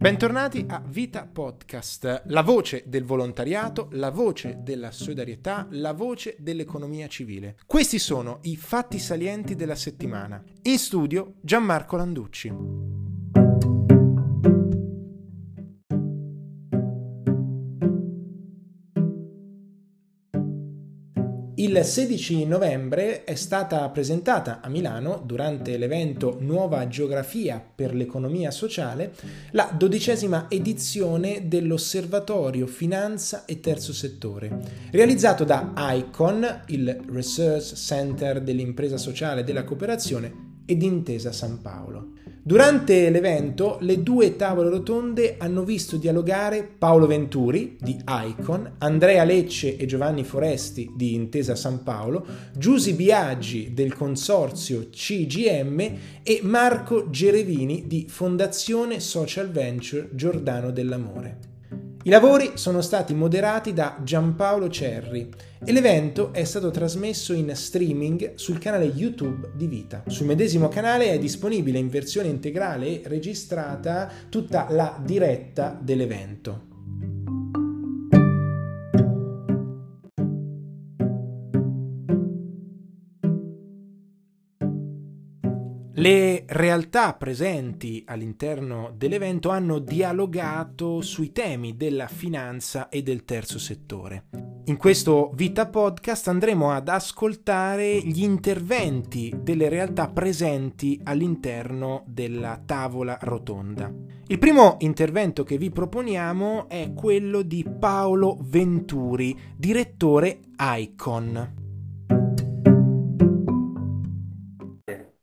Bentornati a Vita Podcast, la voce del volontariato, la voce della solidarietà, la voce dell'economia civile. Questi sono i fatti salienti della settimana. In studio Gianmarco Landucci. Il 16 novembre è stata presentata a Milano, durante l'evento Nuova Geografia per l'economia sociale, la dodicesima edizione dell'Osservatorio Finanza e Terzo Settore, realizzato da ICON, il Research Center dell'impresa sociale e della cooperazione, ed Intesa San Paolo. Durante l'evento le due tavole rotonde hanno visto dialogare Paolo Venturi di Icon, Andrea Lecce e Giovanni Foresti di Intesa San Paolo, Giusi Biaggi del consorzio CGM e Marco Gerevini di Fondazione Social Venture Giordano dell'Amore. I lavori sono stati moderati da Giampaolo Cerri e l'evento è stato trasmesso in streaming sul canale YouTube di Vita. Sul medesimo canale è disponibile in versione integrale e registrata tutta la diretta dell'evento. Le realtà presenti all'interno dell'evento hanno dialogato sui temi della finanza e del terzo settore. In questo Vita Podcast andremo ad ascoltare gli interventi delle realtà presenti all'interno della tavola rotonda. Il primo intervento che vi proponiamo è quello di Paolo Venturi, direttore ICON.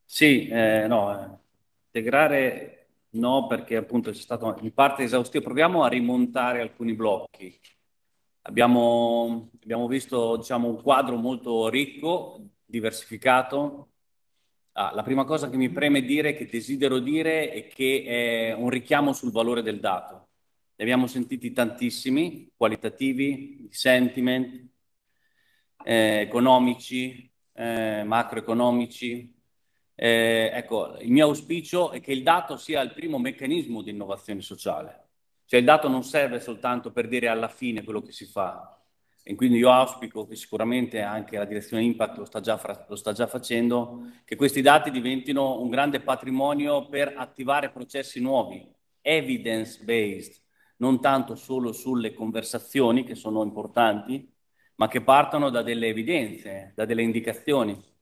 Sì, eh, no, integrare no, perché appunto c'è stato in parte esaustivo. Proviamo a rimontare alcuni blocchi. Abbiamo, abbiamo visto, diciamo, un quadro molto ricco, diversificato. Ah, la prima cosa che mi preme dire, che desidero dire, è che è un richiamo sul valore del dato. Ne abbiamo sentiti tantissimi, qualitativi, sentiment, eh, economici, eh, macroeconomici, eh, ecco, il mio auspicio è che il dato sia il primo meccanismo di innovazione sociale. Cioè il dato non serve soltanto per dire alla fine quello che si fa. E quindi io auspico che sicuramente anche la direzione Impact lo sta già, fra, lo sta già facendo, che questi dati diventino un grande patrimonio per attivare processi nuovi, evidence-based, non tanto solo sulle conversazioni che sono importanti, ma che partono da delle evidenze, da delle indicazioni.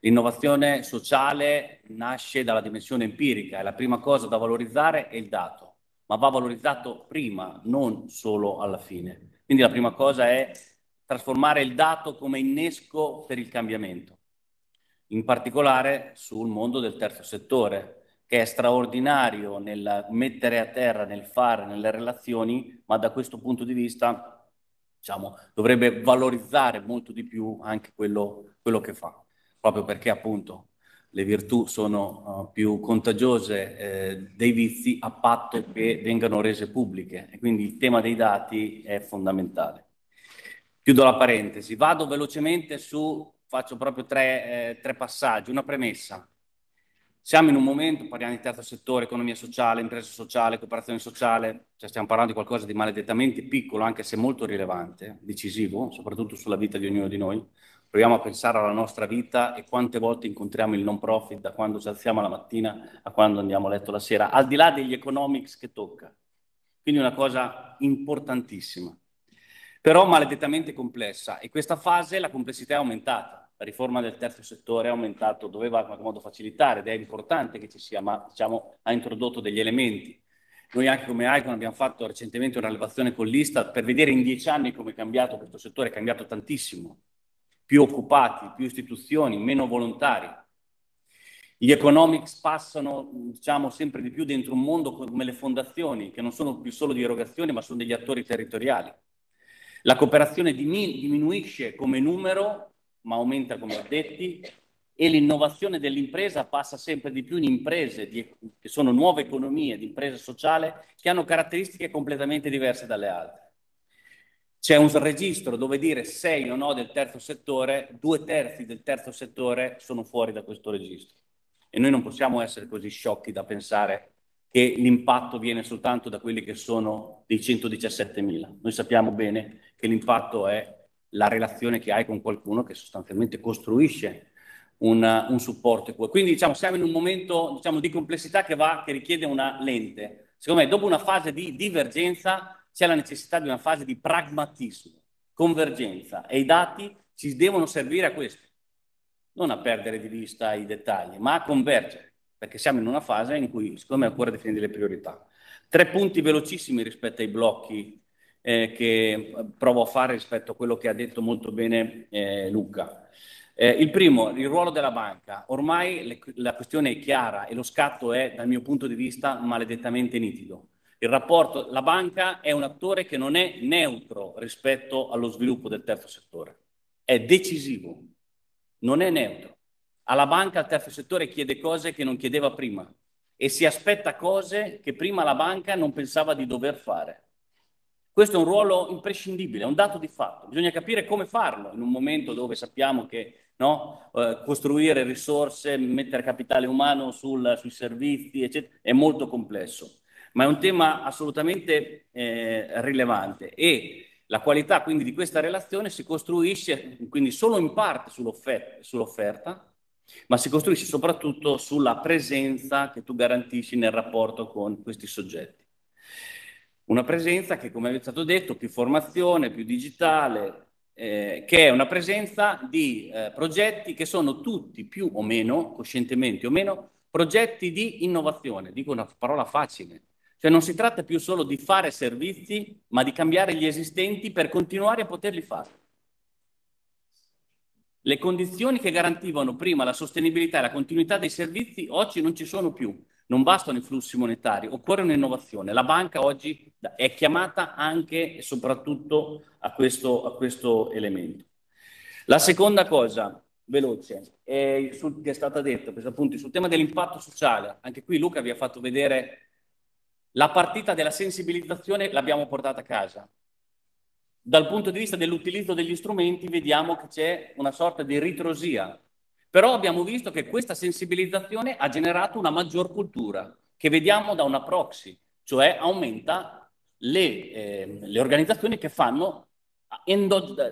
L'innovazione sociale nasce dalla dimensione empirica e la prima cosa da valorizzare è il dato, ma va valorizzato prima, non solo alla fine. Quindi la prima cosa è trasformare il dato come innesco per il cambiamento, in particolare sul mondo del terzo settore, che è straordinario nel mettere a terra, nel fare, nelle relazioni, ma da questo punto di vista diciamo, dovrebbe valorizzare molto di più anche quello, quello che fa proprio perché appunto le virtù sono uh, più contagiose eh, dei vizi a patto che vengano rese pubbliche e quindi il tema dei dati è fondamentale. Chiudo la parentesi, vado velocemente su, faccio proprio tre, eh, tre passaggi, una premessa. Siamo in un momento, parliamo di terzo settore, economia sociale, impresa sociale, cooperazione sociale, cioè stiamo parlando di qualcosa di maledettamente piccolo, anche se molto rilevante, decisivo, soprattutto sulla vita di ognuno di noi proviamo a pensare alla nostra vita e quante volte incontriamo il non profit da quando ci alziamo la mattina a quando andiamo a letto la sera, al di là degli economics che tocca. Quindi una cosa importantissima, però maledettamente complessa e questa fase la complessità è aumentata. La riforma del terzo settore è aumentato, doveva in qualche modo facilitare ed è importante che ci sia, ma diciamo, ha introdotto degli elementi. Noi anche come Icon abbiamo fatto recentemente una rilevazione con l'Istat per vedere in dieci anni come è cambiato questo settore, è cambiato tantissimo più occupati, più istituzioni, meno volontari. Gli economics passano, diciamo, sempre di più dentro un mondo come le fondazioni, che non sono più solo di erogazione, ma sono degli attori territoriali. La cooperazione diminuisce come numero, ma aumenta come addetti, e l'innovazione dell'impresa passa sempre di più in imprese, di, che sono nuove economie di impresa sociale, che hanno caratteristiche completamente diverse dalle altre. C'è un registro dove dire sei o no del terzo settore, due terzi del terzo settore sono fuori da questo registro. E noi non possiamo essere così sciocchi da pensare che l'impatto viene soltanto da quelli che sono dei 117.000. Noi sappiamo bene che l'impatto è la relazione che hai con qualcuno che sostanzialmente costruisce un, un supporto. Quindi diciamo, siamo in un momento diciamo, di complessità che, va, che richiede una lente. Secondo me dopo una fase di divergenza c'è la necessità di una fase di pragmatismo, convergenza e i dati ci devono servire a questo, non a perdere di vista i dettagli, ma a convergere, perché siamo in una fase in cui secondo me occorre definire le priorità. Tre punti velocissimi rispetto ai blocchi eh, che provo a fare rispetto a quello che ha detto molto bene eh, Luca. Eh, il primo, il ruolo della banca. Ormai le, la questione è chiara e lo scatto è, dal mio punto di vista, maledettamente nitido. Il rapporto, la banca è un attore che non è neutro rispetto allo sviluppo del terzo settore, è decisivo, non è neutro. Alla banca il terzo settore chiede cose che non chiedeva prima e si aspetta cose che prima la banca non pensava di dover fare. Questo è un ruolo imprescindibile, è un dato di fatto. Bisogna capire come farlo in un momento dove sappiamo che no, eh, costruire risorse, mettere capitale umano sul, sui servizi, eccetera, è molto complesso. Ma è un tema assolutamente eh, rilevante e la qualità quindi di questa relazione si costruisce quindi solo in parte sull'offerta, sull'offerta ma si costruisce soprattutto sulla presenza che tu garantisci nel rapporto con questi soggetti. Una presenza che, come è stato detto, più formazione, più digitale, eh, che è una presenza di eh, progetti che sono tutti più o meno, coscientemente o meno, progetti di innovazione. Dico una parola facile. Cioè non si tratta più solo di fare servizi, ma di cambiare gli esistenti per continuare a poterli fare. Le condizioni che garantivano prima la sostenibilità e la continuità dei servizi oggi non ci sono più. Non bastano i flussi monetari, occorre un'innovazione. La banca oggi è chiamata anche e soprattutto a questo, a questo elemento. La seconda cosa, veloce, è sul, che è stata detta, appunto, sul tema dell'impatto sociale. Anche qui Luca vi ha fatto vedere la partita della sensibilizzazione, l'abbiamo portata a casa. Dal punto di vista dell'utilizzo degli strumenti vediamo che c'è una sorta di ritrosia però abbiamo visto che questa sensibilizzazione ha generato una maggior cultura, che vediamo da una proxy, cioè aumenta le, eh, le organizzazioni che fanno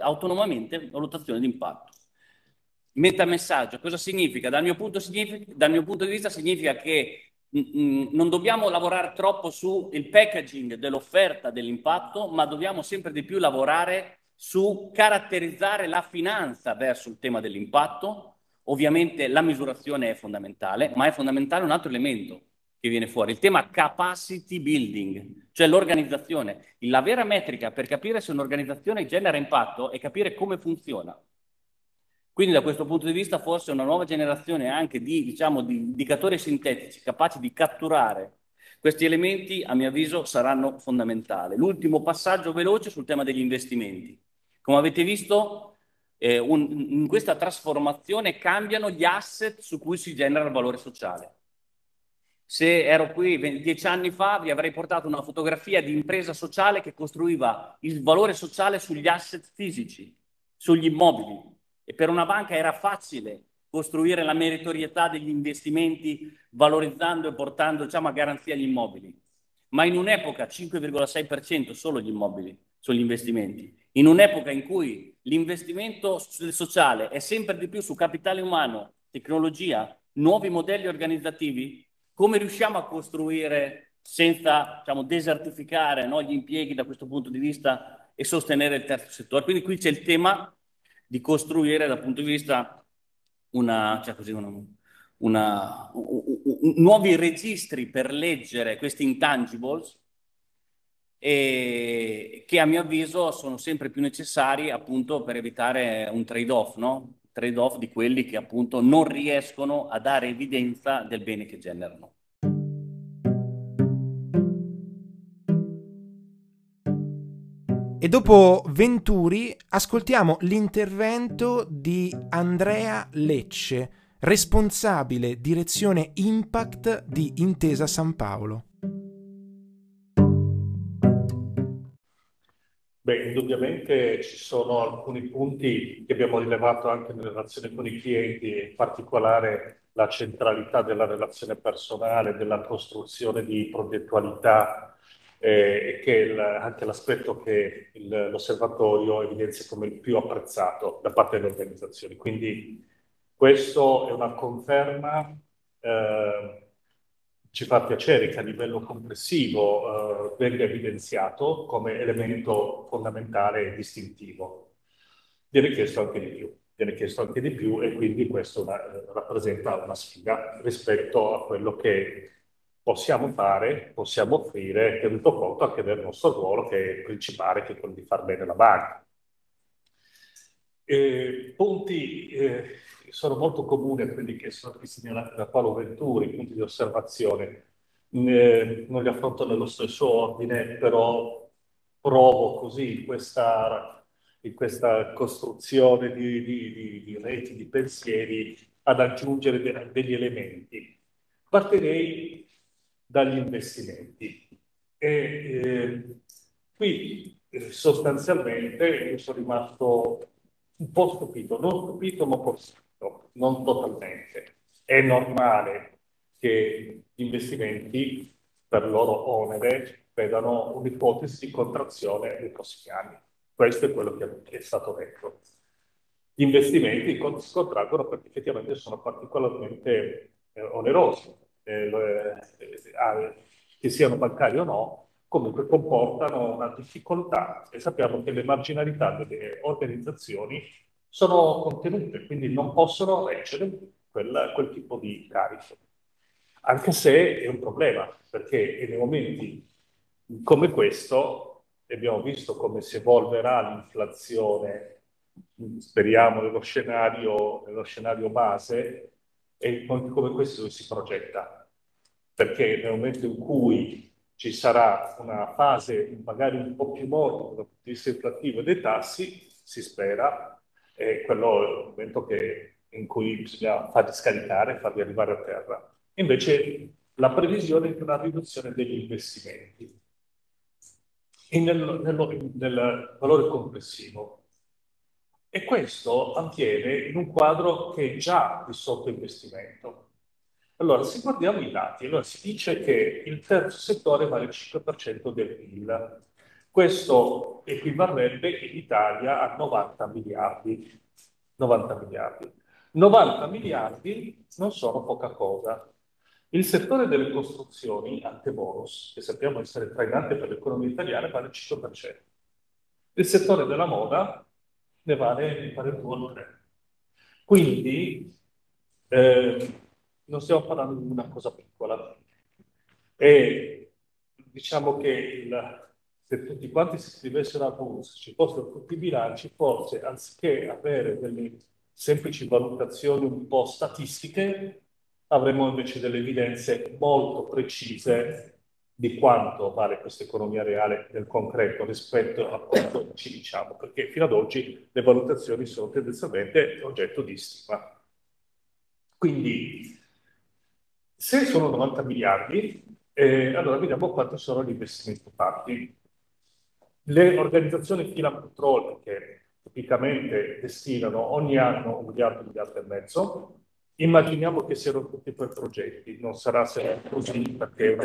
autonomamente valutazione di impatto. Metamessaggio, cosa significa? Dal mio significa, dal mio punto di vista significa che non dobbiamo lavorare troppo sul packaging dell'offerta dell'impatto, ma dobbiamo sempre di più lavorare su caratterizzare la finanza verso il tema dell'impatto, Ovviamente la misurazione è fondamentale, ma è fondamentale un altro elemento che viene fuori, il tema capacity building, cioè l'organizzazione. La vera metrica per capire se un'organizzazione genera impatto è capire come funziona. Quindi da questo punto di vista forse una nuova generazione anche di, diciamo, di indicatori sintetici capaci di catturare questi elementi, a mio avviso, saranno fondamentali. L'ultimo passaggio veloce sul tema degli investimenti. Come avete visto, eh, un, in questa trasformazione cambiano gli asset su cui si genera il valore sociale. Se ero qui dieci anni fa, vi avrei portato una fotografia di impresa sociale che costruiva il valore sociale sugli asset fisici, sugli immobili. E per una banca era facile costruire la meritorietà degli investimenti valorizzando e portando diciamo, a garanzia gli immobili. Ma in un'epoca 5,6% solo gli immobili, sugli investimenti in un'epoca in cui l'investimento sociale è sempre di più su capitale umano, tecnologia, nuovi modelli organizzativi, come riusciamo a costruire senza diciamo, desertificare no, gli impieghi da questo punto di vista e sostenere il terzo settore? Quindi qui c'è il tema di costruire dal punto di vista una, cioè così, una, una, un, un, nuovi registri per leggere questi intangibles e che a mio avviso sono sempre più necessari appunto per evitare un trade-off, no? Trade-off di quelli che appunto non riescono a dare evidenza del bene che generano. E dopo Venturi ascoltiamo l'intervento di Andrea Lecce, responsabile direzione Impact di Intesa San Paolo. Beh, indubbiamente ci sono alcuni punti che abbiamo rilevato anche nelle relazioni con i clienti, in particolare la centralità della relazione personale, della costruzione di progettualità eh, che il, anche l'aspetto che il, l'osservatorio evidenzia come il più apprezzato da parte delle organizzazioni. Quindi questo è una conferma, eh, ci fa piacere che a livello complessivo eh, venga evidenziato come elemento fondamentale e distintivo. Viene chiesto anche di più viene chiesto anche di più e quindi questo una, rappresenta una sfida rispetto a quello che possiamo fare, possiamo offrire, tenuto conto anche del nostro ruolo che è principale, che è quello di far bene la banca. E punti eh, sono molto comuni a quelli che sono stati segnalati da Paolo Venturi, punti di osservazione. Eh, non li affronto nello stesso ordine, però provo così questa in questa costruzione di, di, di, di reti di pensieri ad aggiungere de degli elementi. Partirei dagli investimenti. E, eh, qui eh, sostanzialmente io sono rimasto un po' stupito, non stupito ma stupito, non totalmente. È normale che gli investimenti per loro onere vedano un'ipotesi di contrazione nei prossimi anni questo è quello che è stato detto. Gli investimenti si contraggono perché effettivamente sono particolarmente eh, onerosi, eh, eh, che siano bancari o no, comunque comportano una difficoltà e sappiamo che le marginalità delle organizzazioni sono contenute, quindi non possono reggere quel, quel tipo di carico. Anche se è un problema, perché nei momenti come questo abbiamo visto come si evolverà l'inflazione, speriamo nello scenario, nello scenario base, e come questo si progetta. Perché nel momento in cui ci sarà una fase magari un po' più morbida dal punto di vista inflattivo dei tassi, si spera, è quello è il momento che, in cui bisogna farli scaricare, farli arrivare a terra. Invece la previsione di una riduzione degli investimenti e nel, nel, nel valore complessivo. E questo avviene in un quadro che è già di sottoinvestimento. Allora, se guardiamo i dati, allora si dice che il terzo settore vale il 5% del PIL. Questo equivarrebbe in Italia a 90 miliardi. 90 miliardi. 90 miliardi non sono poca cosa. Il settore delle costruzioni, ante bonus, che sappiamo essere trainante per l'economia italiana, vale il 5%. Il settore della moda ne vale, vale il 2 Quindi eh, non stiamo parlando di una cosa piccola. E diciamo che il, se tutti quanti si iscrivessero a bonus, ci fossero tutti i bilanci, forse anziché avere delle semplici valutazioni un po' statistiche, avremo invece delle evidenze molto precise di quanto vale questa economia reale nel concreto rispetto a quanto ci diciamo, perché fino ad oggi le valutazioni sono tendenzialmente oggetto di stima. Quindi, se sono 90 miliardi, eh, allora vediamo quanto sono gli investimenti fatti. Le organizzazioni filantropiche tipicamente destinano ogni anno un miliardo, un miliardo e mezzo, Immaginiamo che siano tutti per progetti, non sarà sempre così perché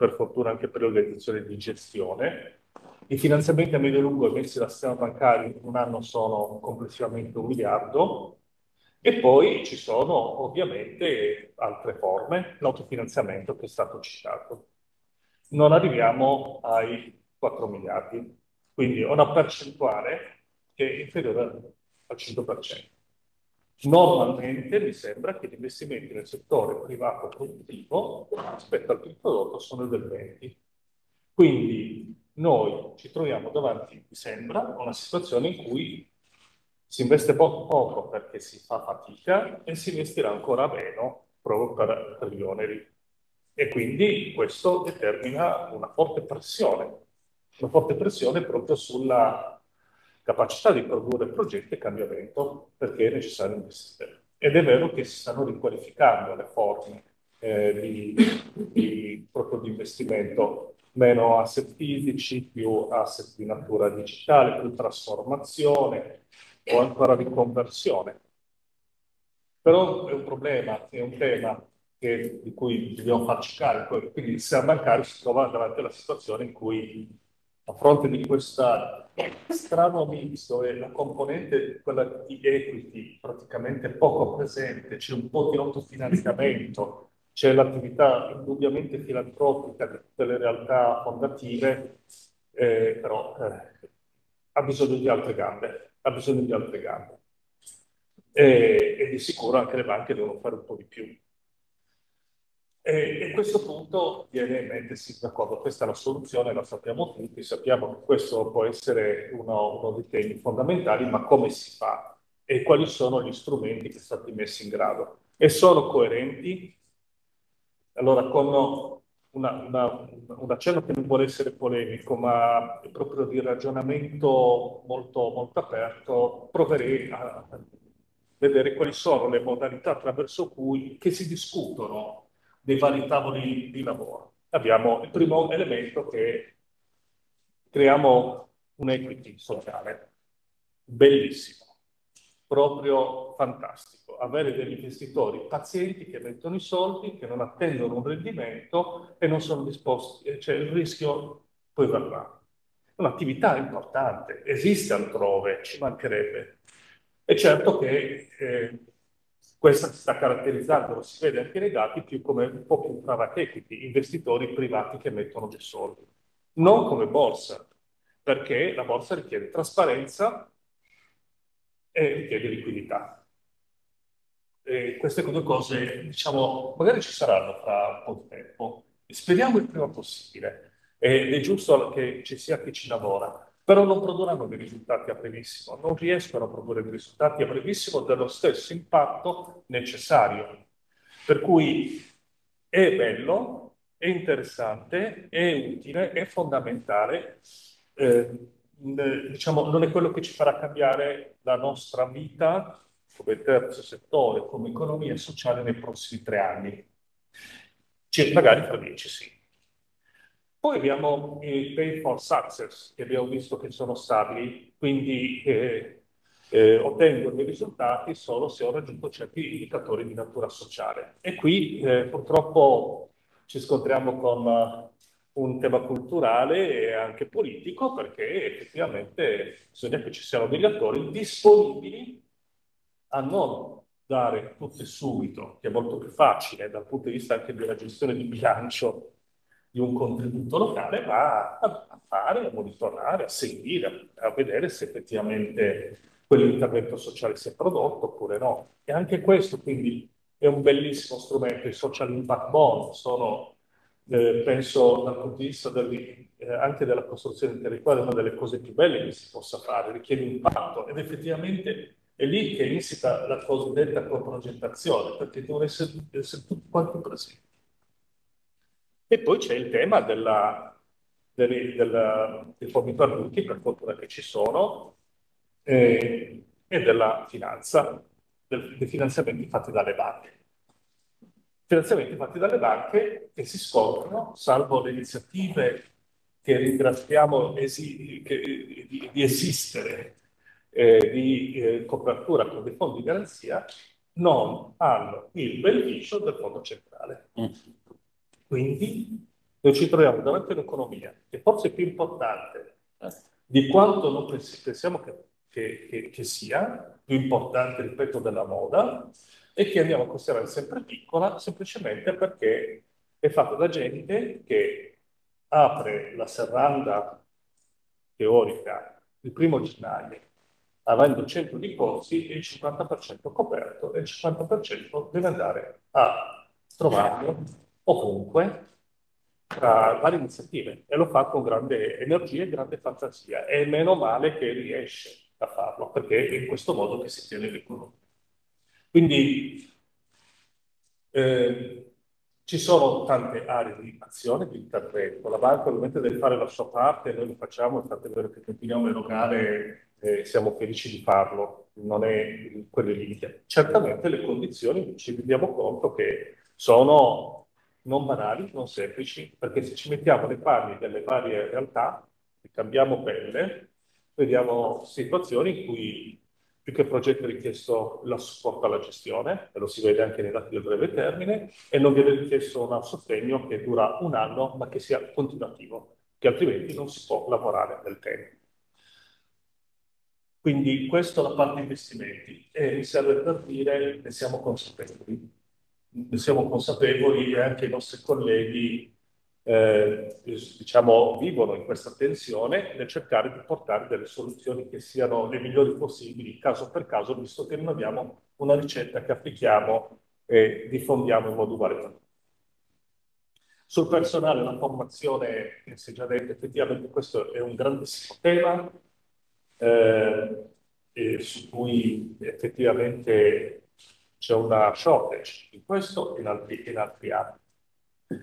per fortuna anche per le organizzazioni di gestione. I finanziamenti a medio e lungo emessi dal sistema bancario in un anno sono complessivamente un miliardo e poi ci sono ovviamente altre forme, l'autofinanziamento che è stato citato. Non arriviamo ai 4 miliardi, quindi una percentuale che è inferiore al 100%. Normalmente mi sembra che gli investimenti nel settore privato produttivo rispetto al prodotto sono del 20. Quindi noi ci troviamo davanti, mi sembra, a una situazione in cui si investe poco, poco perché si fa fatica e si investirà ancora meno proprio per, per gli oneri. E quindi questo determina una forte pressione, una forte pressione proprio sulla capacità di produrre progetti e cambiamento perché è necessario investire. Ed è vero che si stanno riqualificando le forme eh, di, di, proprio di investimento, meno asset fisici, più asset di natura digitale, più trasformazione o ancora riconversione. Però è un problema, è un tema che, di cui dobbiamo farci carico, quindi il sistema bancario si trova davanti alla situazione in cui a fronte di questo strano misto e la componente, quella di equity, praticamente poco presente, c'è un po' di autofinanziamento, c'è l'attività indubbiamente filantropica di tutte le realtà fondative, eh, però eh, ha bisogno di altre gambe, ha bisogno di altre gambe. E, e di sicuro anche le banche devono fare un po' di più. E, a questo punto viene in mente, sì, d'accordo, questa è la soluzione, la sappiamo tutti, sappiamo che questo può essere uno, uno dei temi fondamentali, ma come si fa e quali sono gli strumenti che sono stati messi in grado? E sono coerenti? Allora, con una, una, un accenno che non vuole essere polemico, ma proprio di ragionamento molto, molto aperto, proverei a vedere quali sono le modalità attraverso cui si discutono dei vari tavoli di lavoro. Abbiamo il primo elemento che creiamo un equity sociale, bellissimo, proprio fantastico. Avere degli investitori pazienti che mettono i soldi, che non attendono un rendimento e non sono disposti, cioè il rischio poi verrà. Un'attività importante, esiste altrove, ci mancherebbe. È certo che eh, questa si sta caratterizzando, lo si vede anche nei dati, più come un po' più private equity, investitori privati che mettono dei soldi. Non come borsa, perché la borsa richiede trasparenza e richiede liquidità. E queste due cose, diciamo, magari ci saranno fra un po' di tempo. Speriamo il prima possibile. Ed è giusto che ci sia chi ci lavora però non produrranno dei risultati a brevissimo, non riescono a produrre dei risultati a brevissimo dello stesso impatto necessario. Per cui è bello, è interessante, è utile, è fondamentale, eh, diciamo, non è quello che ci farà cambiare la nostra vita come terzo settore, come economia sociale nei prossimi tre anni. Cioè, magari fra dieci sì. Poi abbiamo i pay for success, che abbiamo visto che sono stabili, quindi eh, eh, ottengo dei risultati solo se ho raggiunto certi indicatori di natura sociale. E qui eh, purtroppo ci scontriamo con un tema culturale e anche politico, perché effettivamente bisogna che ci siano degli attori disponibili a non dare tutte subito, che è molto più facile dal punto di vista anche della gestione di bilancio di un contributo locale, ma a, fare, a monitorare, a seguire, a vedere se effettivamente quell'intervento sociale si è prodotto oppure no. E anche questo quindi è un bellissimo strumento, i social impact bond sono, eh, penso dal punto di vista del, eh, anche della costruzione intellettuale, una delle cose più belle che si possa fare, richiede impatto ed effettivamente è lì che insita la cosiddetta coprogettazione, perché devono essere, essere tutti quanti presenti. E poi c'è il tema della, dei, della, dei fornitori adulti, per fortuna che ci sono, eh, e della finanza, del, dei finanziamenti fatti dalle banche. Finanziamenti fatti dalle banche che si scontrano, salvo le iniziative che ringraziamo esi, che, di, di, esistere, eh, di eh, copertura con dei fondi di garanzia, non hanno il beneficio del fondo centrale. Mm. Quindi noi ci troviamo davanti a un'economia che forse è più importante di quanto non pensiamo che, che, che, che sia, più importante, ripeto, della moda, e che andiamo a considerare sempre piccola semplicemente perché è fatta da gente che apre la serranda teorica il primo gennaio avendo 100 di corsi e il 50% coperto e il 50% deve andare a trovarlo ovunque tra varie iniziative e lo fa con grande energia e grande fantasia e meno male che riesce a farlo perché è in questo modo che si tiene l'economia. Quindi eh, ci sono tante aree di azione, di intervento. La banca ovviamente deve fare la sua parte, noi lo facciamo, infatti è vero che continuiamo a erogare e siamo felici di farlo, non è quelle limite. Certamente le condizioni ci rendiamo conto che sono non banali, non semplici, perché se ci mettiamo le panni delle varie realtà, cambiamo pelle, vediamo situazioni in cui più che progetto è richiesto la supporto alla gestione, e lo si vede anche nei dati del breve termine, e non viene richiesto un sostegno che dura un anno, ma che sia continuativo, che altrimenti non si può lavorare nel tempo. Quindi questa è la parte investimenti e mi serve per dire ne siamo consapevoli. Siamo consapevoli e anche i nostri colleghi eh, diciamo, vivono in questa tensione nel cercare di portare delle soluzioni che siano le migliori possibili, caso per caso, visto che non abbiamo una ricetta che applichiamo e diffondiamo in modo uguale. Sul personale, la formazione, si è già detto, effettivamente questo è un grandissimo tema eh, su cui effettivamente c'è una shortage in questo e in altri, in altri ambiti.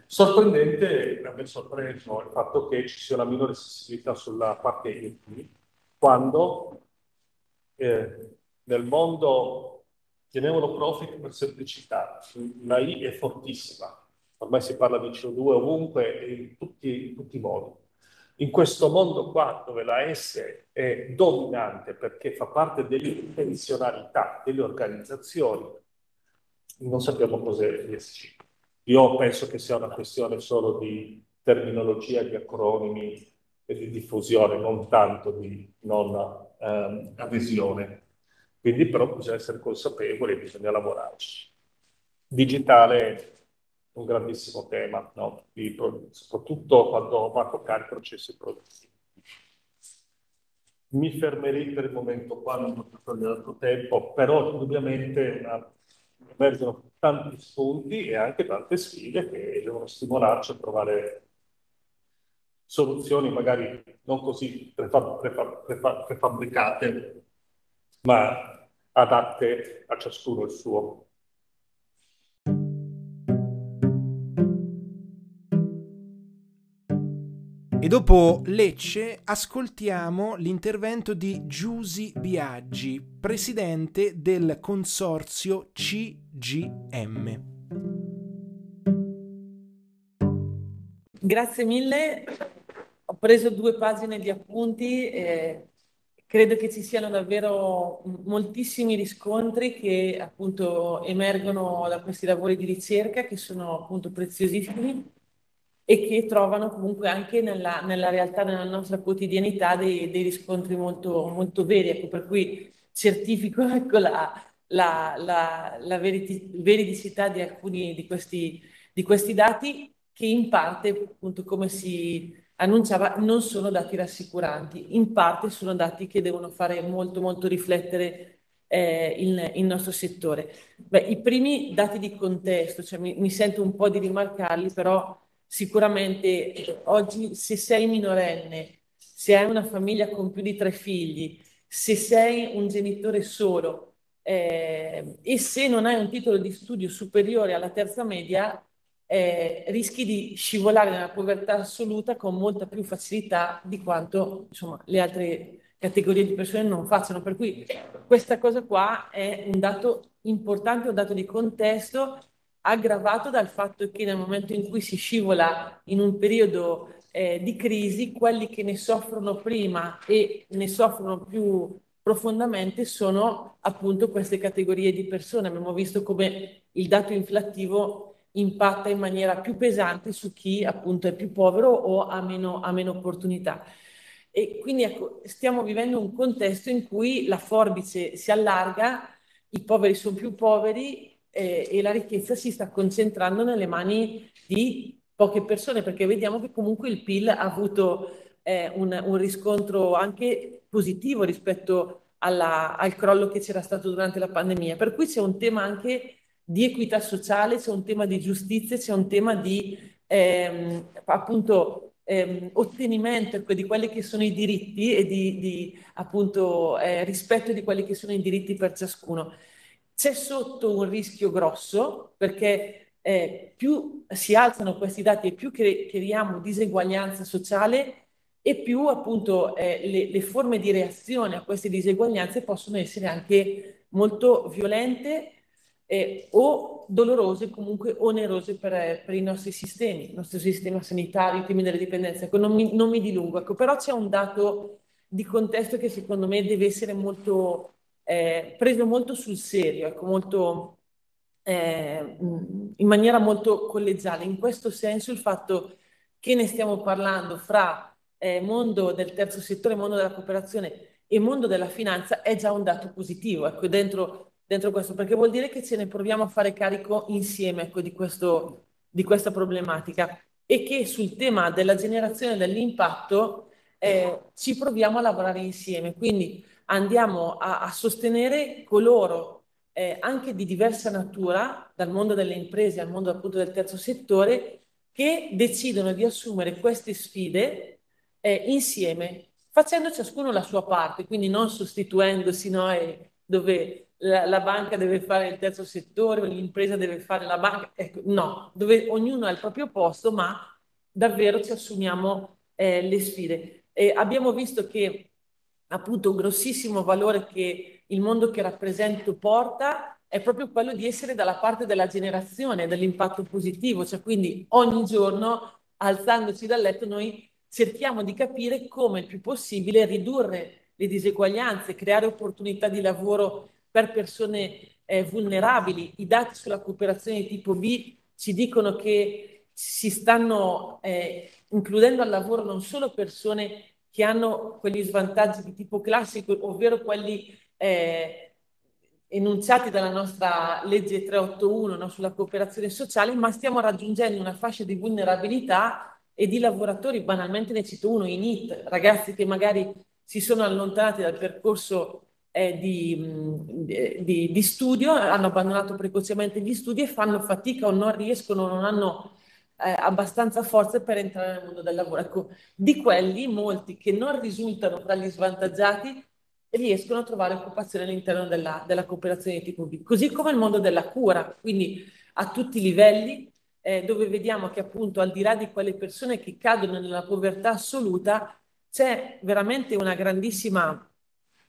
Sorprendente, mi ha sorpreso il fatto che ci sia una minore sensibilità sulla parte IoT, quando eh, nel mondo chiamiamolo profit per semplicità, la I è fortissima, ormai si parla di CO2 ovunque e in tutti, in tutti i modi. In questo mondo qua, dove la S è dominante perché fa parte dell'intenzionalità delle organizzazioni, non sappiamo cos'è l'ESG. Io penso che sia una questione solo di terminologia, di acronimi e di diffusione, non tanto di non ehm, adesione. Quindi però bisogna essere consapevoli e bisogna lavorarci. Digitale è un grandissimo tema, no? di, soprattutto quando va a toccare i processi produttivi. Mi fermerei per il momento qua, non ho togliere altro tempo, però indubbiamente una emergono tanti spunti e anche tante sfide che devono stimolarci a trovare soluzioni magari non così prefab prefab prefab prefabbricate, ma adatte a ciascuno il suo. E dopo Lecce ascoltiamo l'intervento di Giusy Biaggi, presidente del consorzio CGM. Grazie mille, ho preso due pagine di appunti e credo che ci siano davvero moltissimi riscontri che appunto emergono da questi lavori di ricerca che sono appunto preziosissimi e che trovano comunque anche nella, nella realtà, nella nostra quotidianità dei, dei riscontri molto, molto veri, ecco, per cui certifico ecco, la, la, la, la veriti, veridicità di alcuni di questi, di questi dati che in parte, appunto, come si annunciava, non sono dati rassicuranti, in parte sono dati che devono fare molto, molto riflettere eh, il, il, nostro settore. Beh, I primi dati di contesto, cioè mi, mi sento un po' di rimarcarli, però sicuramente eh, oggi se sei minorenne, se hai una famiglia con più di tre figli, se sei un genitore solo eh, e se non hai un titolo di studio superiore alla terza media, eh, rischi di scivolare nella povertà assoluta con molta più facilità di quanto insomma, le altre categorie di persone non facciano. Per cui questa cosa qua è un dato importante, un dato di contesto aggravato dal fatto che nel momento in cui si scivola in un periodo eh, di crisi, quelli che ne soffrono prima e ne soffrono più profondamente sono appunto queste categorie di persone. Abbiamo visto come il dato inflattivo impatta in maniera più pesante su chi appunto è più povero o ha meno, ha meno opportunità. E quindi ecco, stiamo vivendo un contesto in cui la forbice si allarga, i poveri sono più poveri eh, e la ricchezza si sta concentrando nelle mani di poche persone, perché vediamo che comunque il PIL ha avuto eh, un, un, riscontro anche positivo rispetto alla, al crollo che c'era stato durante la pandemia. Per cui c'è un tema anche di equità sociale, c'è un tema di giustizia, c'è un tema di ehm, appunto ehm, ottenimento ecco, di quelli che sono i diritti e di, di appunto eh, rispetto di quelli che sono i diritti per ciascuno. C'è sotto un rischio grosso perché eh, più si alzano questi dati e più cre- creiamo diseguaglianza sociale e più appunto eh, le, le, forme di reazione a queste diseguaglianze possono essere anche molto violente eh, o dolorose, comunque onerose per, per, i nostri sistemi, il nostro sistema sanitario, i temi delle dipendenze. Ecco, non mi, non mi dilungo, ecco, però c'è un dato di contesto che secondo me deve essere molto eh, preso molto sul serio, ecco, molto, eh, in maniera molto collegiale. In questo senso il fatto che ne stiamo parlando fra eh, mondo del terzo settore, mondo della cooperazione e mondo della finanza è già un dato positivo, ecco, dentro, dentro questo, perché vuol dire che ce ne proviamo a fare carico insieme, ecco, di, questo, di questa problematica e che sul tema della generazione dell'impatto eh, ci proviamo a lavorare insieme. Quindi andiamo a, a sostenere coloro eh, anche di diversa natura, dal mondo delle imprese al mondo appunto del terzo settore, che decidono di assumere queste sfide eh, insieme, facendo ciascuno la sua parte, quindi non sostituendosi, no, dove la, la, banca deve fare il terzo settore, l'impresa deve fare la banca, ecco, no, dove ognuno ha il proprio posto, ma davvero ci assumiamo eh, le sfide. E abbiamo visto che appunto un grossissimo valore che il mondo che rappresento porta è proprio quello di essere dalla parte della generazione, dell'impatto positivo, cioè quindi ogni giorno alzandoci dal letto noi cerchiamo di capire come il più possibile ridurre le diseguaglianze, creare opportunità di lavoro per persone eh, vulnerabili. I dati sulla cooperazione di tipo B ci dicono che si stanno eh, includendo al lavoro non solo persone che hanno quegli svantaggi di tipo classico, ovvero quelli eh, enunciati dalla nostra legge 381 no, sulla cooperazione sociale, ma stiamo raggiungendo una fascia di vulnerabilità e di lavoratori, banalmente ne cito uno, i NIT, ragazzi che magari si sono allontanati dal percorso eh, di, di, di, studio, hanno abbandonato precocemente gli studi e fanno fatica o non riescono, non hanno eh, abbastanza forze per entrare nel mondo del lavoro. Ecco, di quelli, molti che non risultano tra gli svantaggiati riescono a trovare occupazione all'interno della, della cooperazione di tipo B, così come il mondo della cura, quindi a tutti i livelli, eh, dove vediamo che appunto al di là di quelle persone che cadono nella povertà assoluta, c'è veramente una grandissima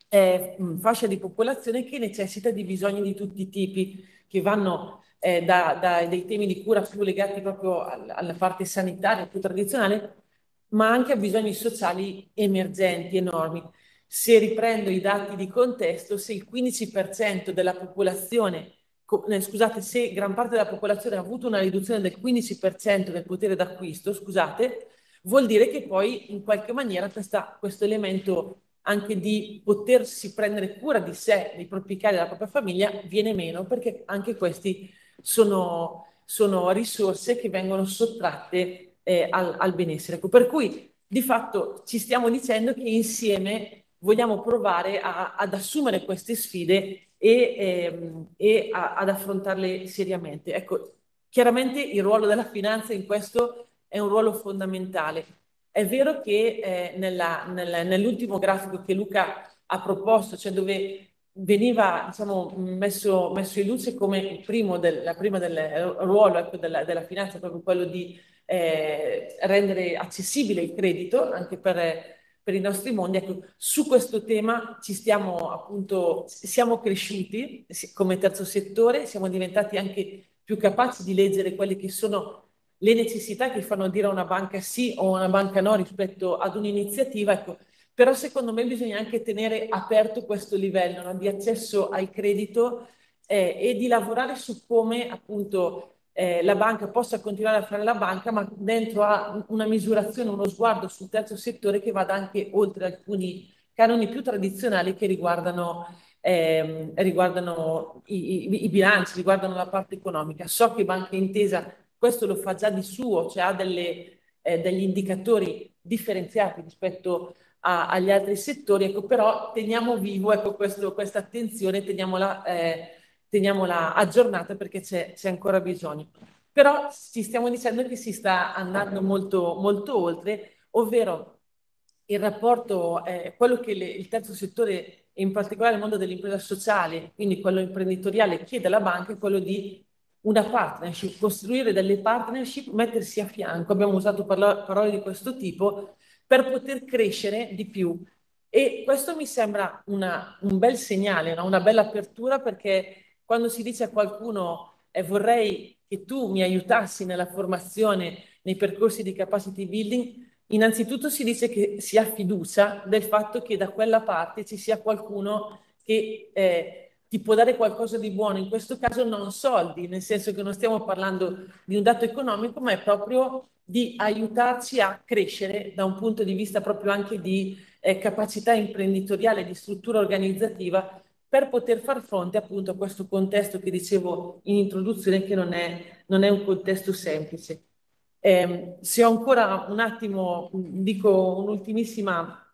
eh, fascia di popolazione che necessita di bisogni di tutti i tipi, che vanno eh, da, da, temi di cura più legati proprio alla, alla parte sanitaria, più tradizionale, ma anche a bisogni sociali emergenti, enormi. Se riprendo i dati di contesto, se il 15% della popolazione, scusate, se gran parte della popolazione ha avuto una riduzione del 15% del potere d'acquisto, scusate, vuol dire che poi in qualche maniera questa, questo elemento anche di potersi prendere cura di sé, dei propri cari, della propria famiglia, viene meno perché anche questi sono, sono risorse che vengono sottratte eh, al, al, benessere. Ecco, per cui di fatto ci stiamo dicendo che insieme vogliamo provare a, ad assumere queste sfide e, ehm, e a, ad affrontarle seriamente. Ecco, chiaramente il ruolo della finanza in questo è un ruolo fondamentale. È vero che eh, nella, nella, nell'ultimo grafico che Luca ha proposto, cioè dove veniva diciamo, messo, messo, in luce come il primo del, la prima del ruolo ecco, della, della, finanza, proprio quello di eh, rendere accessibile il credito anche per, per, i nostri mondi. Ecco, su questo tema ci stiamo appunto, siamo cresciuti come terzo settore, siamo diventati anche più capaci di leggere quelle che sono le necessità che fanno dire a una banca sì o a una banca no rispetto ad un'iniziativa. Ecco, però secondo me bisogna anche tenere aperto questo livello no? di accesso al credito eh, e di lavorare su come appunto eh, la banca possa continuare a fare la banca, ma dentro a una misurazione, uno sguardo sul terzo settore che vada anche oltre alcuni canoni più tradizionali che riguardano, eh, riguardano i, i, i, bilanci, riguardano la parte economica. So che Banca Intesa questo lo fa già di suo, cioè ha delle, eh, degli indicatori differenziati rispetto a, agli altri settori, ecco, però teniamo vivo ecco, questa attenzione, teniamola, eh, teniamola aggiornata perché c'è, c'è ancora bisogno. Però ci stiamo dicendo che si sta andando molto, molto oltre, ovvero il rapporto, eh, quello che le, il terzo settore, in particolare il mondo dell'impresa sociale, quindi quello imprenditoriale, chiede alla banca è quello di una partnership, costruire delle partnership, mettersi a fianco. Abbiamo usato parlo- parole di questo tipo per poter crescere di più. E questo mi sembra una, un bel segnale, no? una bella apertura perché quando si dice a qualcuno eh, vorrei che tu mi aiutassi nella formazione, nei percorsi di capacity building, innanzitutto si dice che si ha fiducia del fatto che da quella parte ci sia qualcuno che eh, ti può dare qualcosa di buono, in questo caso non soldi, nel senso che non stiamo parlando di un dato economico, ma è proprio di aiutarci a crescere da un punto di vista proprio anche di eh, capacità imprenditoriale, di struttura organizzativa per poter far fronte appunto a questo contesto che dicevo in introduzione che non è, non è un contesto semplice. Eh, se ho ancora un attimo, dico un'ultimissima,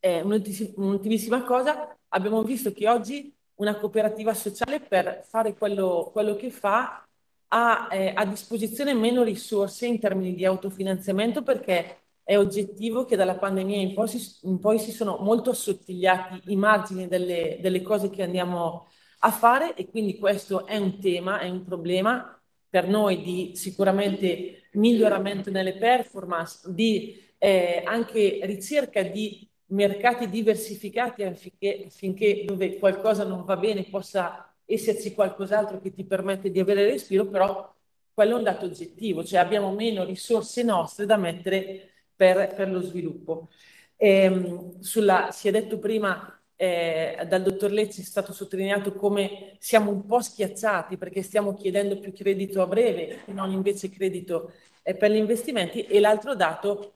eh, un'ultimissima cosa, abbiamo visto che oggi una cooperativa sociale per fare quello, quello che fa ha eh, a disposizione meno risorse in termini di autofinanziamento perché è oggettivo che dalla pandemia in poi si, in poi si sono molto assottigliati i margini delle, delle cose che andiamo a fare e quindi questo è un tema, è un problema per noi di sicuramente miglioramento nelle performance, di eh, anche ricerca di mercati diversificati affinché, affinché dove qualcosa non va bene possa esserci qualcos'altro che ti permette di avere respiro, però quello è un dato oggettivo, cioè abbiamo meno risorse nostre da mettere per, per lo sviluppo. E, ehm, sulla, si è detto prima eh, dal dottor Lecci è stato sottolineato come siamo un po' schiacciati perché stiamo chiedendo più credito a breve e non invece credito eh, per gli investimenti e l'altro dato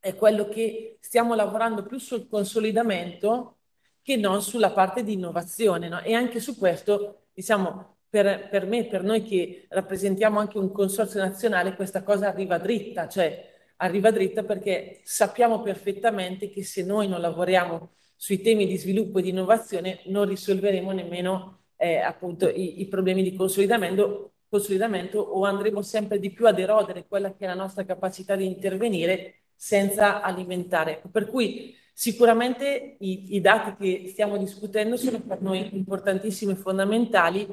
è quello che stiamo lavorando più sul consolidamento che non sulla parte di innovazione no? e anche su questo diciamo per, per me, per noi che rappresentiamo anche un consorzio nazionale questa cosa arriva dritta cioè arriva dritta perché sappiamo perfettamente che se noi non lavoriamo sui temi di sviluppo e di innovazione non risolveremo nemmeno eh, appunto i, i, problemi di consolidamento, consolidamento o andremo sempre di più ad erodere quella che è la nostra capacità di intervenire senza alimentare. Per cui sicuramente i, i dati che stiamo discutendo sono per noi importantissimi e fondamentali.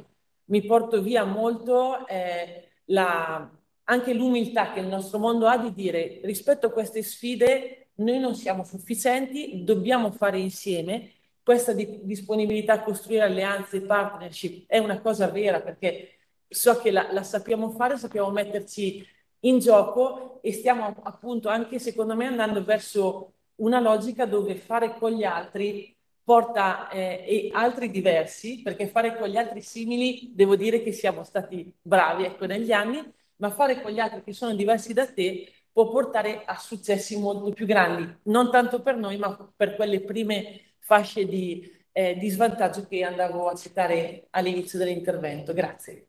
Mi porto via molto eh, la, anche l'umiltà che il nostro mondo ha di dire rispetto a queste sfide noi non siamo sufficienti, dobbiamo fare insieme. Questa di, disponibilità a costruire alleanze e partnership è una cosa vera perché so che la, la sappiamo fare, sappiamo metterci in gioco e stiamo appunto anche secondo me andando verso una logica dove fare con gli altri porta eh, altri diversi, perché fare con gli altri simili devo dire che siamo stati bravi ecco, negli anni, ma fare con gli altri che sono diversi da te può portare a successi molto più grandi, non tanto per noi, ma per quelle prime fasce di, eh, di svantaggio che andavo a citare all'inizio dell'intervento. Grazie.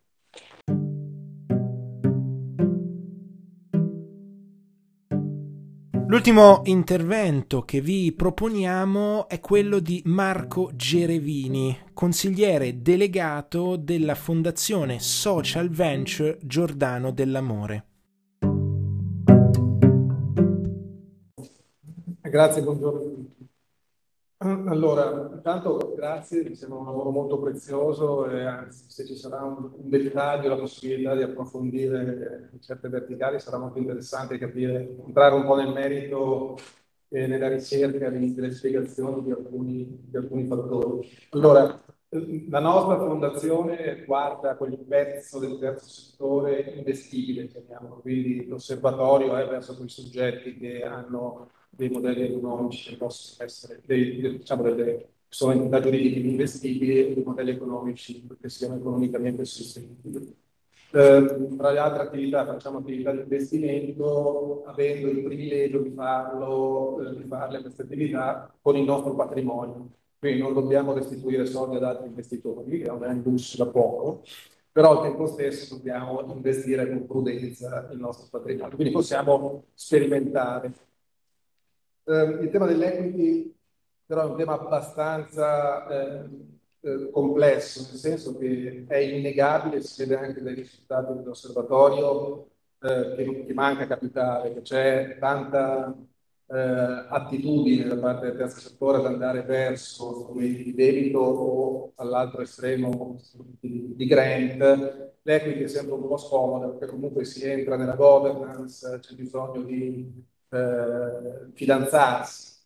L'ultimo intervento che vi proponiamo è quello di Marco Gerevini, consigliere delegato della Fondazione Social Venture Giordano dell'Amore. Grazie, buongiorno a tutti. Allora, intanto grazie, mi sembra un lavoro molto prezioso e anzi se ci sarà un, un dettaglio, la possibilità di approfondire certe verticali sarà molto interessante capire, entrare un po' nel merito e nella ricerca delle spiegazioni di alcuni, di alcuni fattori. Allora, la nostra fondazione guarda quel pezzo del terzo settore investibile, chiamiamolo, quindi l'osservatorio è verso quei soggetti che hanno dei modelli economici che possono essere, dei, diciamo, delle, sono entità giuridiche investibili e dei modelli economici che siano economicamente sostenibili. Eh, tra le altre attività facciamo attività di investimento, avendo il privilegio di farlo, eh, di farle queste attività con il nostro patrimonio. Quindi non dobbiamo restituire soldi ad altri investitori, è un lusso da poco, però al tempo stesso dobbiamo investire con prudenza il nostro patrimonio. Quindi possiamo sperimentare eh, il tema dell'equity però è un tema abbastanza eh, eh, complesso, nel senso che è innegabile, si vede anche dai risultati dell'osservatorio, eh, che, che, manca capitale, che c'è tanta eh, attitudine da parte del terzo settore ad andare verso strumenti di debito o all'altro estremo di, di grant. L'equity è sempre un po' scomoda perché comunque si entra nella governance, c'è bisogno di eh, fidanzarsi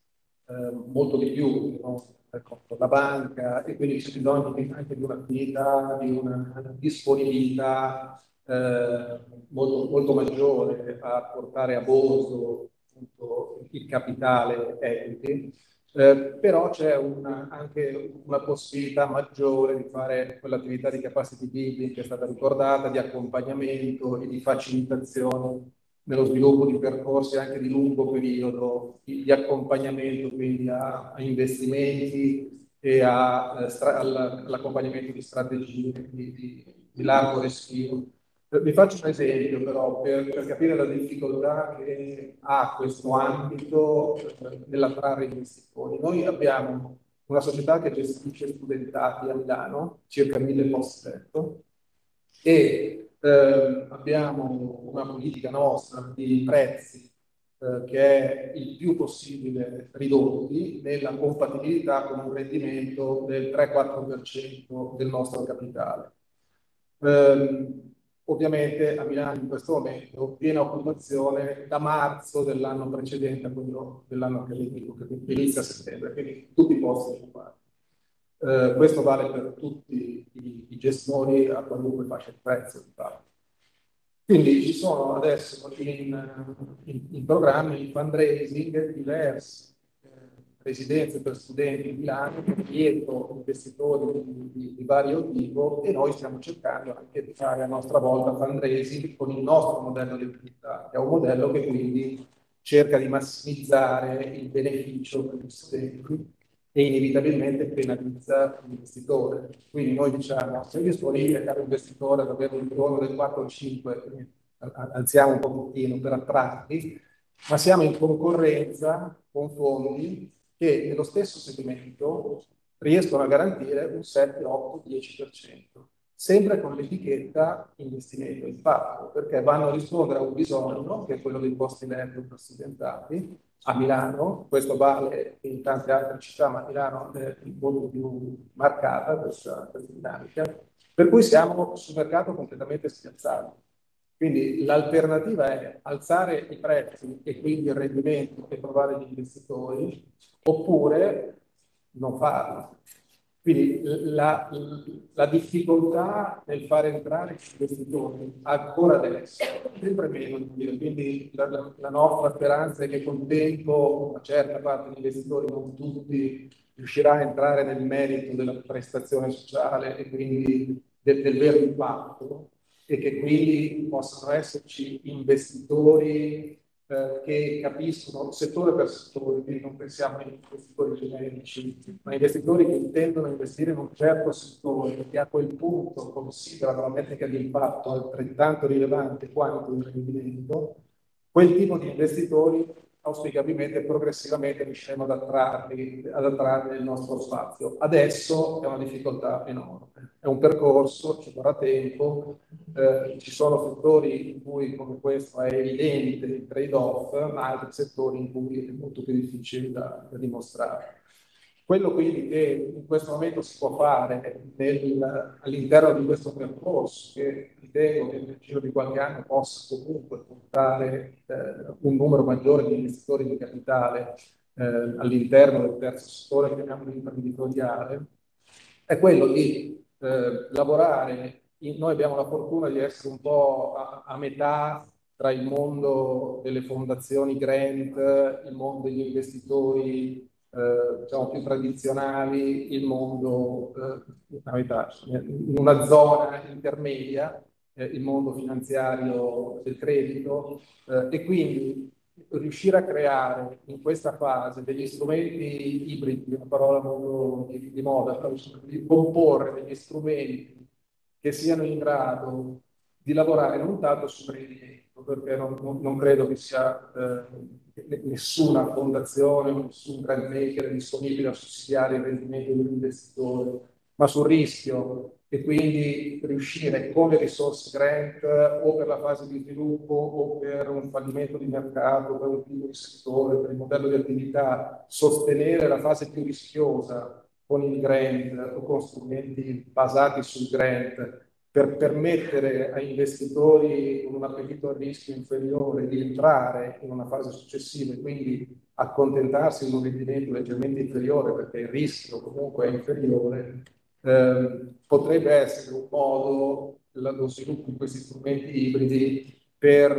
eh, molto di più no? con la banca e quindi c'è bisogno anche di un'attività, di una disponibilità eh, molto, molto maggiore a portare a bordo appunto, il capitale equity. Eh, però c'è una, anche una possibilità maggiore di fare quell'attività di capacity building che è stata ricordata, di accompagnamento e di facilitazione nello sviluppo di percorsi anche di lungo periodo, di, di accompagnamento quindi a, a investimenti e a, eh, all'accompagnamento di strategie di, di, di largo respiro. Vi faccio un esempio però per, per, capire la difficoltà che ha questo ambito eh, nell'attrarre investitori. Noi abbiamo una società che gestisce studentati a Milano, circa mille posti letto, e eh, abbiamo una politica nostra di prezzi eh, che è il più possibile ridotti nella compatibilità con un rendimento del 3-4% del nostro capitale. Eh, Ovviamente a Milano in questo momento piena occupazione da marzo dell'anno precedente a quello dell'anno accademico che inizia a settembre, quindi tutti i posti occupati. Eh, questo vale per tutti i, i, gestori a qualunque fascia di prezzo. Quindi ci sono adesso in, in, in programmi di fundraising diversi residenze per studenti di Milano, dietro investitori di, di, di, vario tipo e noi stiamo cercando anche di fare a nostra volta fundraising con il nostro modello di attività, che è un modello che quindi cerca di massimizzare il beneficio per gli studenti e inevitabilmente penalizza l'investitore. Quindi noi diciamo, sei disponibile, caro investitore, ad avere un ritorno del 4 o 5, alziamo un pochettino per attrarli, ma siamo in concorrenza con fondi che nello stesso segmento riescono a garantire un 7, 8, 10%, sempre con l'etichetta investimento impatto, perché vanno a rispondere a un bisogno, che è quello dei posti letto per a Milano, questo vale in tante altre città, ma Milano è molto più marcata questa, questa dinamica, per cui siamo sul mercato completamente spiazzato. Quindi l'alternativa è alzare i prezzi e quindi il rendimento e trovare gli investitori, oppure non farlo. Quindi la, la, difficoltà nel fare entrare gli investitori ancora adesso sempre meno. Quindi la, la, nostra speranza è che con tempo una certa parte degli investitori, non tutti, riuscirà a entrare nel merito della prestazione sociale e quindi del, del vero impatto e che quindi possano esserci investitori eh, che capiscono settore per settore, quindi non pensiamo a investitori generici, ma investitori che intendono investire in un certo settore che a quel punto considerano la metrica di impatto altrettanto rilevante quanto il rendimento, quel tipo di investitori auspicabilmente progressivamente riusciremo ad attrarli, ad attrarli nel nostro spazio. Adesso è una difficoltà enorme, è un percorso, ci vorrà tempo, eh, ci sono settori in cui come questo è evidente il trade-off, ma altri settori in cui è molto più difficile da, da dimostrare. Quello quindi che in questo momento si può fare all'interno di questo percorso, che ritengo che nel giro di qualche anno possa comunque portare eh, un numero maggiore di investitori di capitale eh, all'interno del terzo settore, chiamiamolo imprenditoriale, è quello di eh, lavorare. In, noi abbiamo la fortuna di essere un po' a, a metà tra il mondo delle fondazioni grant, il mondo degli investitori eh, diciamo, più tradizionali, il mondo, eh, in una zona intermedia, eh, il mondo finanziario del credito eh, e quindi riuscire a creare in questa fase degli strumenti ibridi, una parola molto di, di moda, di comporre degli strumenti che siano in grado di lavorare non tanto sul rendimento, perché non, non, non credo che sia eh, nessuna fondazione, nessun grant maker è disponibile a sussidiare il rendimento dell'investitore, ma sul rischio e quindi riuscire con le risorse grant o per la fase di sviluppo o per un fallimento di mercato, per un tipo di settore, per il modello di attività, sostenere la fase più rischiosa con il grant o con strumenti basati sul grant per permettere ai investitori con un appetito a rischio inferiore di entrare in una fase successiva e quindi accontentarsi di un rendimento leggermente inferiore perché il rischio comunque è inferiore, eh, potrebbe essere un modo, lo sviluppo di questi strumenti ibridi, per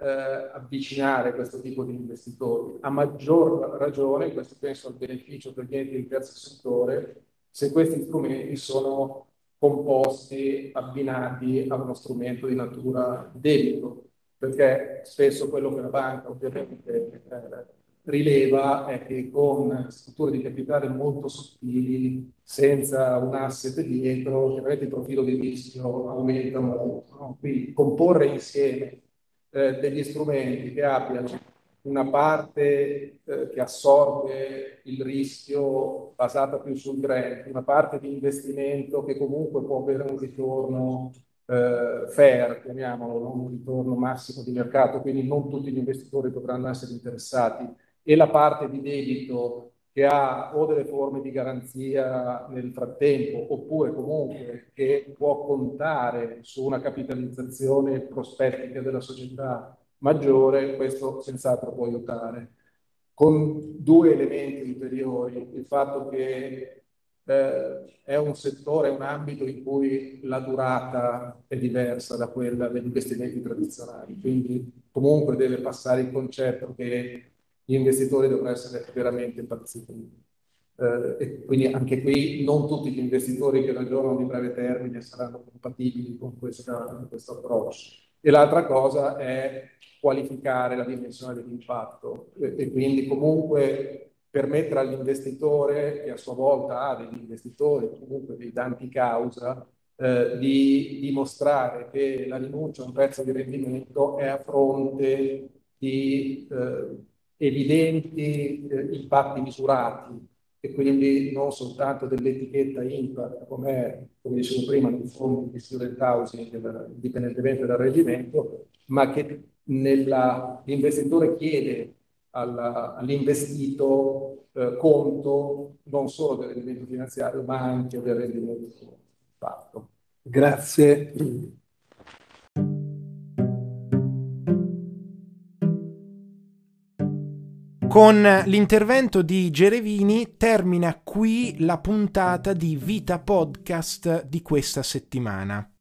eh, avvicinare questo tipo di investitori. A maggior ragione, questo penso al beneficio per gli enti del terzo settore, se questi strumenti sono composti, abbinati a uno strumento di natura debito, perché spesso quello che la banca ovviamente eh, rileva è che con strutture di capitale molto sottili, senza un asset dietro, chiaramente il profilo di rischio aumenta molto. No? Quindi comporre insieme eh, degli strumenti che abbiano una parte eh, che assorbe il rischio basata più sul grant, una parte di investimento che comunque può avere un ritorno eh, fair, chiamiamolo, non un ritorno massimo di mercato, quindi non tutti gli investitori potranno essere interessati, e la parte di debito che ha o delle forme di garanzia nel frattempo, oppure comunque che può contare su una capitalizzazione prospettica della società maggiore, questo senz'altro può aiutare. Con due elementi ulteriori, il fatto che eh, è un settore, un ambito in cui la durata è diversa da quella degli investimenti tradizionali, quindi comunque deve passare il concetto che gli investitori devono essere veramente impazziti. Eh, e quindi anche qui non tutti gli investitori che ragionano di breve termine saranno compatibili con, questa, con questo approccio. E l'altra cosa è qualificare la dimensione dell'impatto. E, e quindi comunque permettere all'investitore, che a sua volta ha degli investitori, comunque dei tanti causa, eh, di dimostrare che la rinuncia a un pezzo di rendimento è a fronte di eh, evidenti eh, impatti misurati e quindi non soltanto dell'etichetta impact come, come dicevo prima nel fondo di student housing indipendentemente dal rendimento ma che l'investitore chiede all'investito eh, conto non solo del rendimento finanziario ma anche del rendimento fatto. Grazie. Con l'intervento di Gerevini termina qui la puntata di Vita Podcast di questa settimana.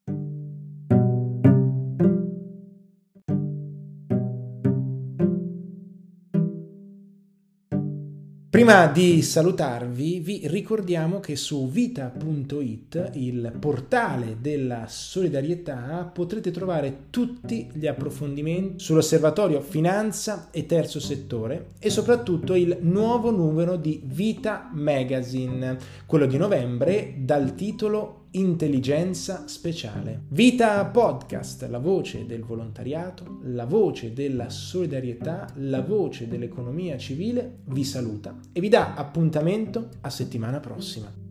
Prima di salutarvi vi ricordiamo che su vita.it, il portale della solidarietà, potrete trovare tutti gli approfondimenti sull'osservatorio finanza e terzo settore e soprattutto il nuovo numero di Vita Magazine, quello di novembre dal titolo Intelligenza speciale. Vita Podcast, la voce del volontariato, la voce della solidarietà, la voce dell'economia civile, vi saluta e vi dà appuntamento a settimana prossima.